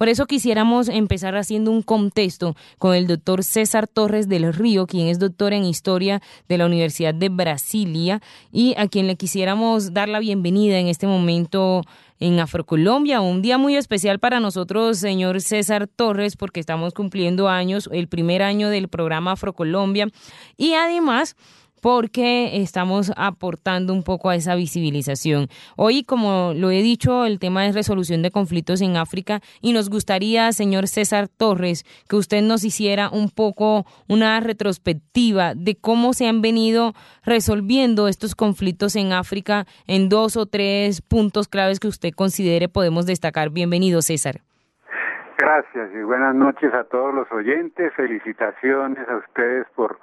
Por eso quisiéramos empezar haciendo un contexto con el doctor César Torres del Río, quien es doctor en historia de la Universidad de Brasilia y a quien le quisiéramos dar la bienvenida en este momento en Afrocolombia, un día muy especial para nosotros, señor César Torres, porque estamos cumpliendo años, el primer año del programa Afrocolombia. Y además porque estamos aportando un poco a esa visibilización. Hoy, como lo he dicho, el tema es resolución de conflictos en África y nos gustaría, señor César Torres, que usted nos hiciera un poco una retrospectiva de cómo se han venido resolviendo estos conflictos en África en dos o tres puntos claves que usted considere podemos destacar. Bienvenido, César. Gracias y buenas noches a todos los oyentes. Felicitaciones a ustedes por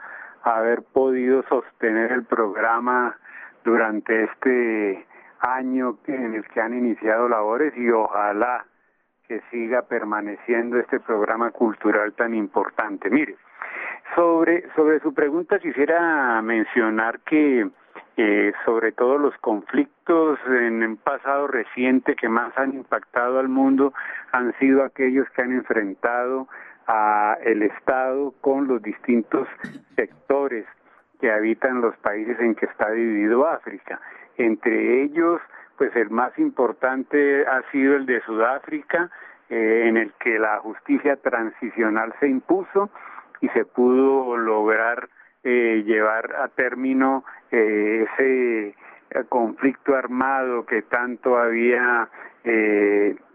haber podido sostener el programa durante este año en el que han iniciado labores y ojalá que siga permaneciendo este programa cultural tan importante. Mire, sobre, sobre su pregunta quisiera mencionar que eh, sobre todo los conflictos en el pasado reciente que más han impactado al mundo han sido aquellos que han enfrentado a el Estado con los distintos sectores que habitan los países en que está dividido África. Entre ellos, pues el más importante ha sido el de Sudáfrica, eh, en el que la justicia transicional se impuso y se pudo lograr eh, llevar a término eh, ese conflicto armado que tanto había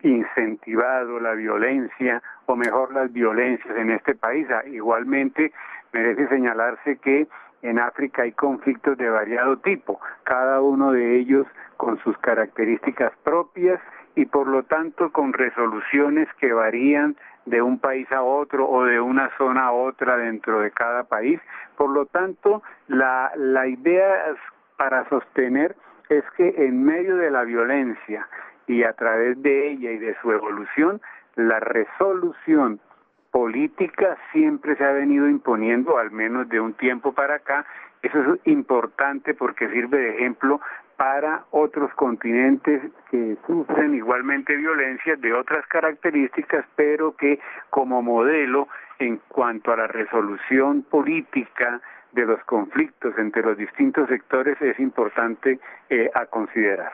incentivado la violencia o mejor las violencias en este país. Ah, igualmente merece señalarse que en África hay conflictos de variado tipo, cada uno de ellos con sus características propias y por lo tanto con resoluciones que varían de un país a otro o de una zona a otra dentro de cada país. Por lo tanto, la, la idea para sostener es que en medio de la violencia y a través de ella y de su evolución la resolución política siempre se ha venido imponiendo, al menos de un tiempo para acá. Eso es importante porque sirve de ejemplo para otros continentes que sufren igualmente violencia de otras características, pero que como modelo en cuanto a la resolución política de los conflictos entre los distintos sectores es importante eh, a considerar.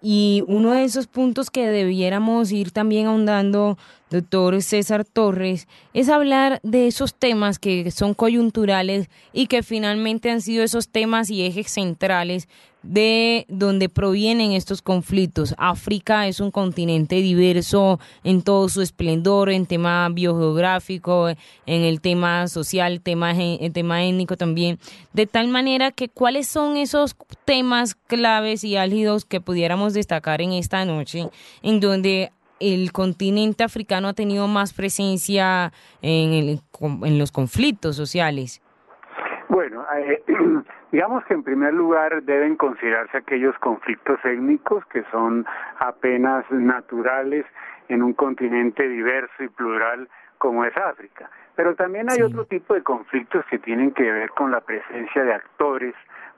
Y uno de esos puntos que debiéramos ir también ahondando, doctor César Torres, es hablar de esos temas que son coyunturales y que finalmente han sido esos temas y ejes centrales de donde provienen estos conflictos. África es un continente diverso en todo su esplendor, en tema biogeográfico, en el tema social, tema, en tema étnico también, de tal manera que cuáles son esos temas claves y álgidos que pudiéramos destacar en esta noche, en donde el continente africano ha tenido más presencia en, en los conflictos sociales. Bueno, eh, digamos que en primer lugar deben considerarse aquellos conflictos étnicos que son apenas naturales en un continente diverso y plural como es África. Pero también hay otro tipo de conflictos que tienen que ver con la presencia de actores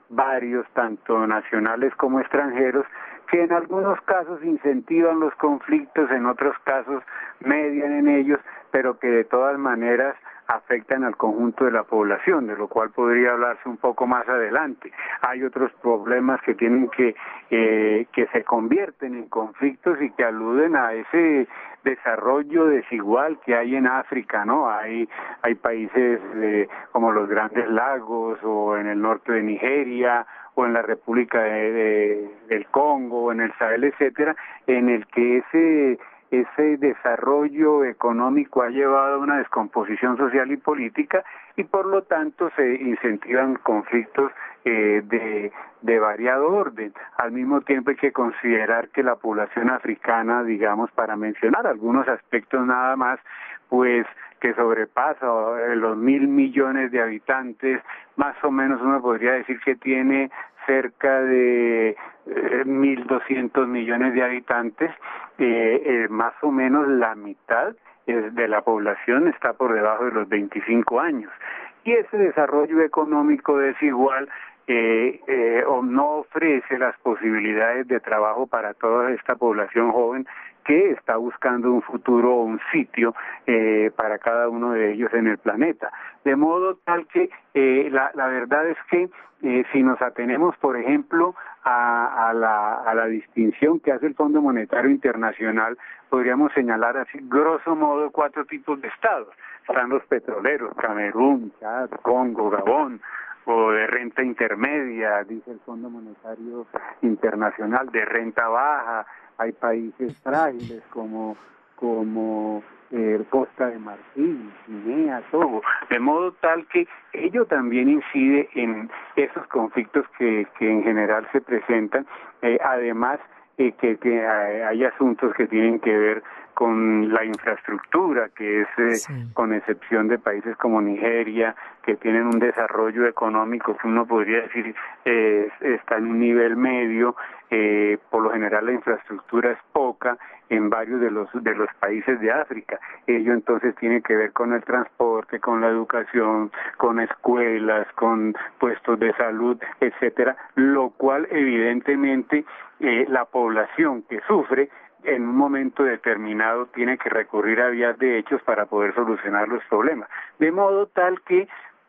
varios, tanto nacionales como extranjeros, que en algunos casos incentivan los conflictos, en otros casos median en ellos, pero que de todas maneras afectan al conjunto de la población, de lo cual podría hablarse un poco más adelante. Hay otros problemas que tienen que eh, que se convierten en conflictos y que aluden a ese desarrollo desigual que hay en África, ¿no? Hay hay países como los Grandes Lagos o en el norte de Nigeria o en la República de, del Congo en el Sahel, etcétera, en el que ese ese desarrollo económico ha llevado a una descomposición social y política y por lo tanto se incentivan conflictos eh, de, de variado orden. Al mismo tiempo hay que considerar que la población africana, digamos, para mencionar algunos aspectos nada más, pues que sobrepasa eh, los mil millones de habitantes, más o menos uno podría decir que tiene cerca de eh, mil doscientos millones de habitantes, eh, eh, más o menos la mitad de la población está por debajo de los 25 años. Y ese desarrollo económico desigual eh, o no ofrece las posibilidades de trabajo para toda esta población joven que está buscando un futuro o un sitio eh, para cada uno de ellos en el planeta. De modo tal que eh, la, la, verdad es que eh, si nos atenemos, por ejemplo, a, a, la, a la distinción que hace el Fondo Monetario Internacional, podríamos señalar así, grosso modo, cuatro tipos de estados. Están los petroleros, Camerún, Chad, Congo, Gabón, o de renta intermedia, dice el Fondo Monetario Internacional, de renta baja, hay países frágiles como como eh, Costa de Marfil, Guinea, todo, de modo tal que ello también incide en esos conflictos que, que en general se presentan, eh, además eh, que, que hay asuntos que tienen que ver con la infraestructura, que es, eh, con excepción de países como Nigeria, que tienen un desarrollo económico que uno podría decir eh, está en un nivel medio, eh, por lo general la infraestructura es poca en varios de los de los países de África. Ello entonces tiene que ver con el transporte, con la educación, con escuelas, con puestos de salud, etcétera, lo cual evidentemente eh, la población que sufre en un momento determinado tiene que recurrir a vías de hechos para poder solucionar los problemas. De modo tal que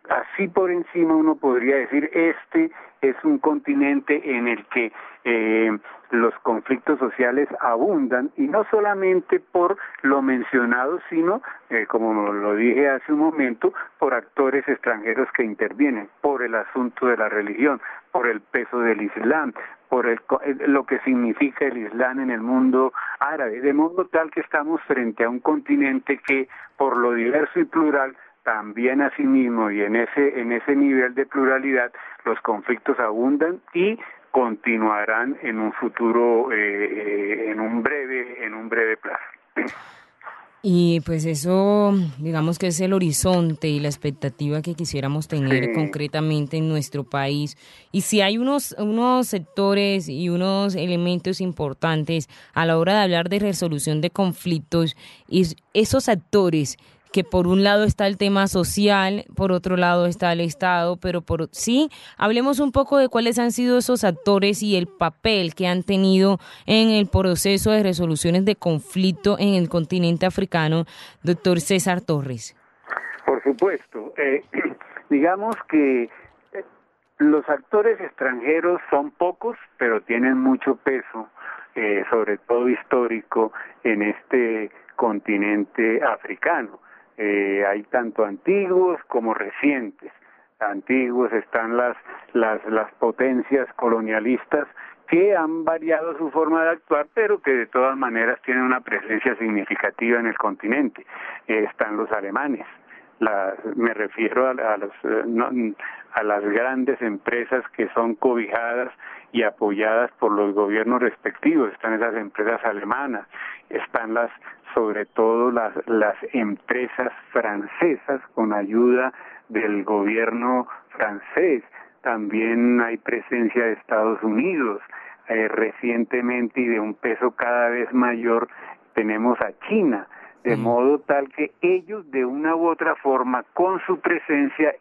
así por encima uno podría decir este es un continente en el que eh, los conflictos sociales abundan y no solamente por lo mencionado, sino, eh, como lo dije hace un momento, por actores extranjeros que intervienen, por el asunto de la religión, por el peso del Islam, por el, eh, lo que significa el Islam en el mundo árabe, de modo tal que estamos frente a un continente que, por lo diverso y plural, también asimismo y en ese en ese nivel de pluralidad los conflictos abundan y continuarán en un futuro eh, eh, en un breve en un breve plazo y pues eso, digamos que es el horizonte y la expectativa que quisiéramos tener concretamente en nuestro país. Y si hay unos, unos sectores y unos elementos importantes a la hora de hablar de resolución de conflictos, y esos actores que por un lado está el tema social, por otro lado está el Estado, pero por sí, hablemos un poco de cuáles han sido esos actores y el papel que han tenido en el proceso de resoluciones de conflicto en el continente africano, doctor César Torres. Por supuesto, eh, digamos que eh, los actores extranjeros son pocos, pero tienen mucho peso, eh, sobre todo histórico, en este continente africano. Eh, hay tanto antiguos como recientes. Antiguos están las, las, las potencias colonialistas que han variado su forma de actuar, pero que de todas maneras tienen una presencia significativa en el continente. Eh, están los alemanes. La, me refiero a, a, los, eh, a las grandes empresas que son cobijadas y apoyadas por los gobiernos respectivos. Están esas empresas alemanas, están las sobre todo las, las empresas francesas con ayuda del gobierno francés. También hay presencia de Estados Unidos. Eh, recientemente y de un peso cada vez mayor tenemos a China, de modo tal que ellos de una u otra forma con su presencia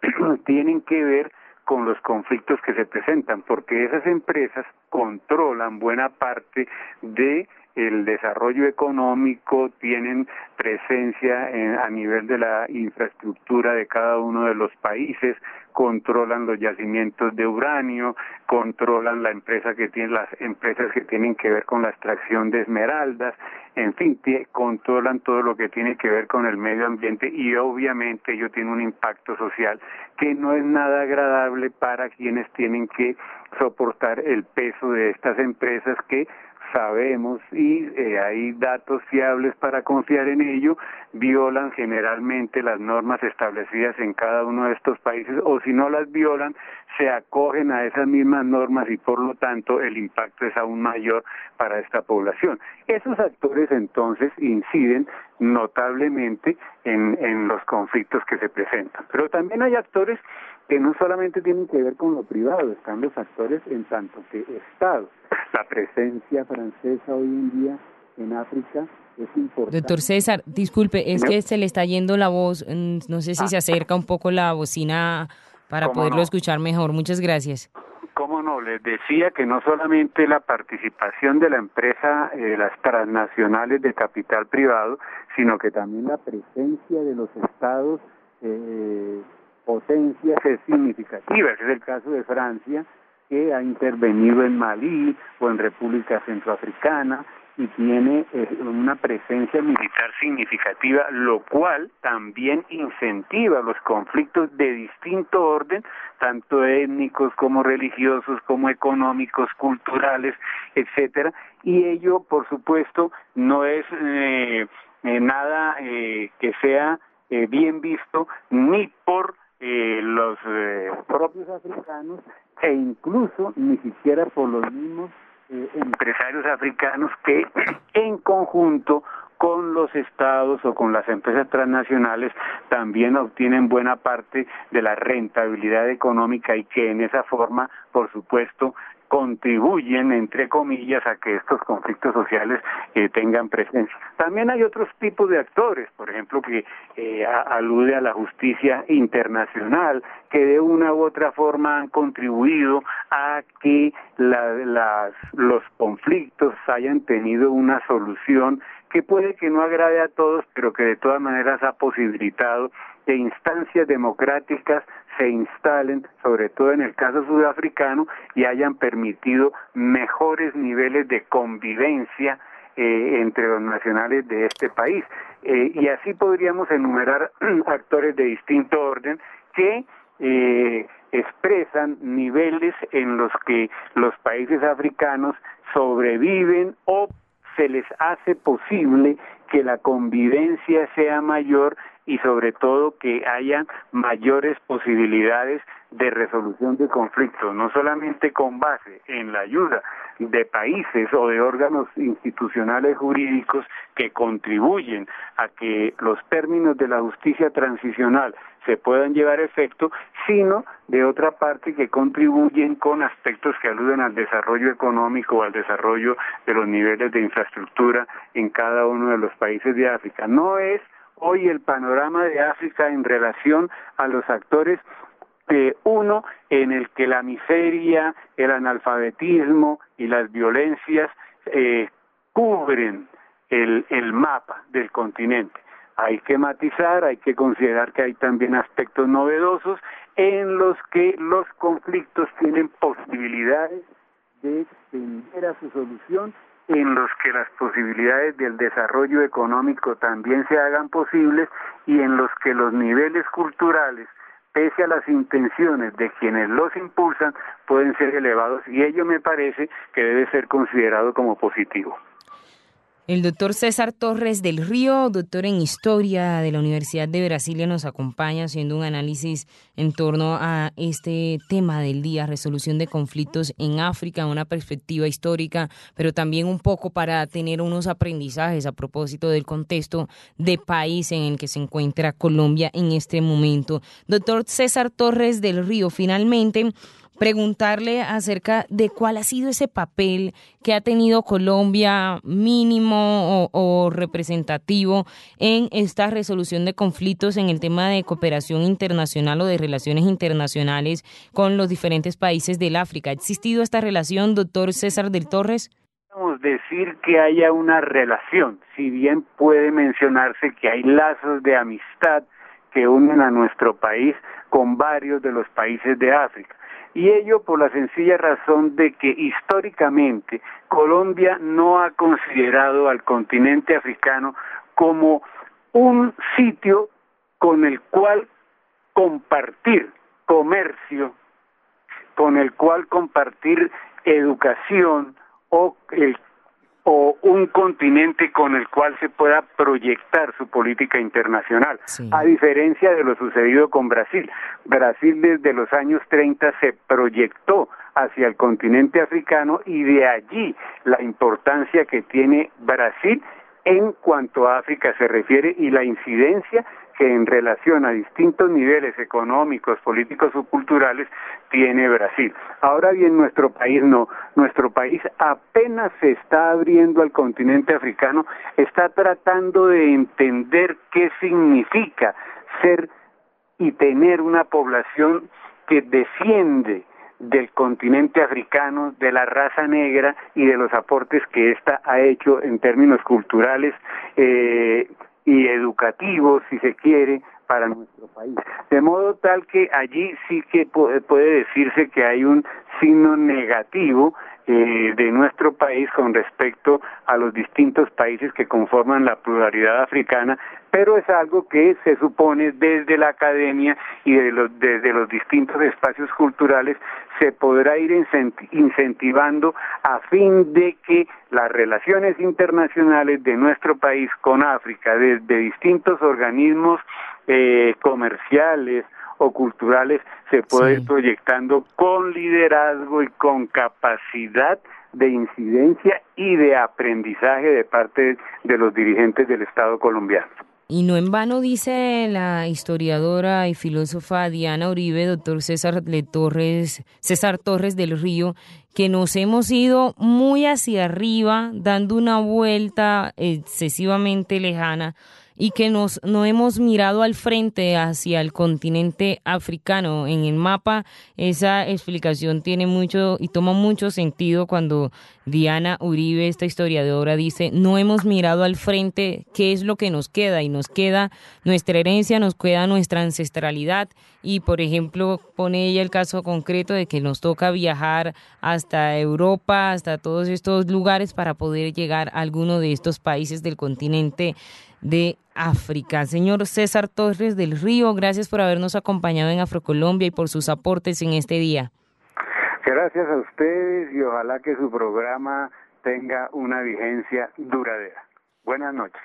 tienen que ver con los conflictos que se presentan, porque esas empresas controlan buena parte de el desarrollo económico, tienen presencia a nivel de la infraestructura de cada uno de los países, controlan los yacimientos de uranio, controlan la empresa que tiene las empresas que tienen que ver con la extracción de esmeraldas, en fin, controlan todo lo que tiene que ver con el medio ambiente y obviamente ello tiene un impacto social que no es nada agradable para quienes tienen que soportar el peso de estas empresas que sabemos y eh, hay datos fiables para confiar en ello, violan generalmente las normas establecidas en cada uno de estos países o si no las violan, se acogen a esas mismas normas y por lo tanto el impacto es aún mayor para esta población. Esos actores entonces inciden notablemente en, en los conflictos que se presentan, pero también hay actores que no solamente tienen que ver con lo privado, están los actores en tanto que Estado. La presencia francesa hoy en día en África es importante. Doctor César, disculpe, es que se le está yendo la voz, mm, no sé si se acerca un poco la bocina para poderlo escuchar mejor. Muchas gracias. ¿Cómo no? les decía que no solamente la participación de la empresa, eh, las transnacionales de capital privado, sino que también la presencia de los estados eh, potencias es significativa. Es el caso de Francia, que ha intervenido en Malí o en República Centroafricana y tiene eh, una presencia militar significativa, lo cual también incentiva los conflictos de distinto orden, tanto étnicos como religiosos, como económicos, culturales, etcétera, y ello, por supuesto, no es eh, eh, nada que sea bien visto ni por los propios africanos e incluso ni siquiera por los mismos eh, empresarios africanos que en conjunto con los estados o con las empresas transnacionales también obtienen buena parte de la rentabilidad económica y que en esa forma, por supuesto, contribuyen, entre comillas, a que estos conflictos sociales eh, tengan presencia. También hay otros tipos de actores, por ejemplo, que eh, alude a la justicia internacional, que de una u otra forma han contribuido a que los conflictos hayan tenido una solución que puede que no agrade a todos, pero que de todas maneras ha posibilitado que instancias democráticas se instalen, sobre todo en el caso sudafricano, y hayan permitido mejores niveles de convivencia eh, entre los nacionales de este país. Eh, y así podríamos enumerar actores de distinto orden que eh, expresan niveles en los que los países africanos sobreviven o se les hace posible que la convivencia sea mayor y sobre todo que haya mayores posibilidades de resolución de conflictos, no solamente con base en la ayuda de países o de órganos institucionales jurídicos que contribuyen a que los términos de la justicia transicional se puedan llevar a efecto, sino de otra parte que contribuyen con aspectos que aluden al desarrollo económico o al desarrollo de los niveles de infraestructura en cada uno de los países de África. No es hoy el panorama de África en relación a los actores eh, uno en el que la miseria, el analfabetismo y las violencias eh, cubren el, el mapa del continente. Hay que matizar, hay que considerar que hay también aspectos novedosos en los que los conflictos tienen posibilidades de tender a su solución en los que las posibilidades del desarrollo económico también se hagan posibles y en los que los niveles culturales, pese a las intenciones de quienes los impulsan, pueden ser elevados y ello me parece que debe ser considerado como positivo. El doctor César Torres del Río, doctor en Historia de la Universidad de Brasilia, nos acompaña haciendo un análisis en torno a este tema del día, resolución de conflictos en África, una perspectiva histórica, pero también un poco para tener unos aprendizajes a propósito del contexto de país en el que se encuentra Colombia en este momento. Doctor César Torres del Río, finalmente preguntarle acerca de cuál ha sido ese papel que ha tenido Colombia mínimo o, representativo en esta resolución de conflictos en el tema de cooperación internacional o de relaciones internacionales con los diferentes países del África. ¿Ha existido esta relación, doctor César del Torres? Decir que haya una relación, si bien puede mencionarse que hay lazos de amistad que unen a nuestro país con varios de los países de África y ello por la sencilla razón de que históricamente Colombia no ha considerado al continente africano como un sitio con el cual compartir comercio, con el cual compartir educación o el o un continente con el cual se pueda proyectar su política internacional, a diferencia de lo sucedido con Brasil. Brasil desde los años 30 se proyectó hacia el continente africano y de allí la importancia que tiene Brasil en cuanto a África se refiere y la incidencia que en relación a distintos niveles económicos, políticos o culturales tiene Brasil. Ahora bien, nuestro país no, nuestro país apenas se está abriendo al continente africano, está tratando de entender qué significa ser y tener una población que desciende del continente africano, de la raza negra y de los aportes que ésta ha hecho en términos culturales eh, y educativos, si se quiere, para nuestro país. De modo tal que allí sí que puede decirse que hay un signo negativo eh, de nuestro país con respecto a los distintos países que conforman la pluralidad africana, pero es algo que se supone desde la academia y desde los distintos espacios culturales se podrá ir incentivando a fin de que las relaciones internacionales de nuestro país con África, desde distintos organismos eh, comerciales, o culturales se puede ir proyectando con liderazgo y con capacidad de incidencia y de aprendizaje de parte de los dirigentes del Estado colombiano. Y no en vano dice la historiadora y filósofa Diana Uribe, doctor César Torres, César Torres del Río, que nos hemos ido muy hacia arriba, dando una vuelta excesivamente lejana y que nos, no hemos mirado al frente hacia el continente africano. En el mapa esa explicación tiene mucho y toma mucho sentido cuando Diana Uribe, esta historiadora, dice, no hemos mirado al frente qué es lo que nos queda y nos queda nuestra herencia, nos queda nuestra ancestralidad y, por ejemplo, pone ella el caso concreto de que nos toca viajar hasta Europa, hasta todos estos lugares para poder llegar a alguno de estos países del continente de África. Señor César Torres del Río, gracias por habernos acompañado en Afrocolombia y por sus aportes en este día. Gracias a ustedes y ojalá que su programa tenga una vigencia duradera. Buenas noches.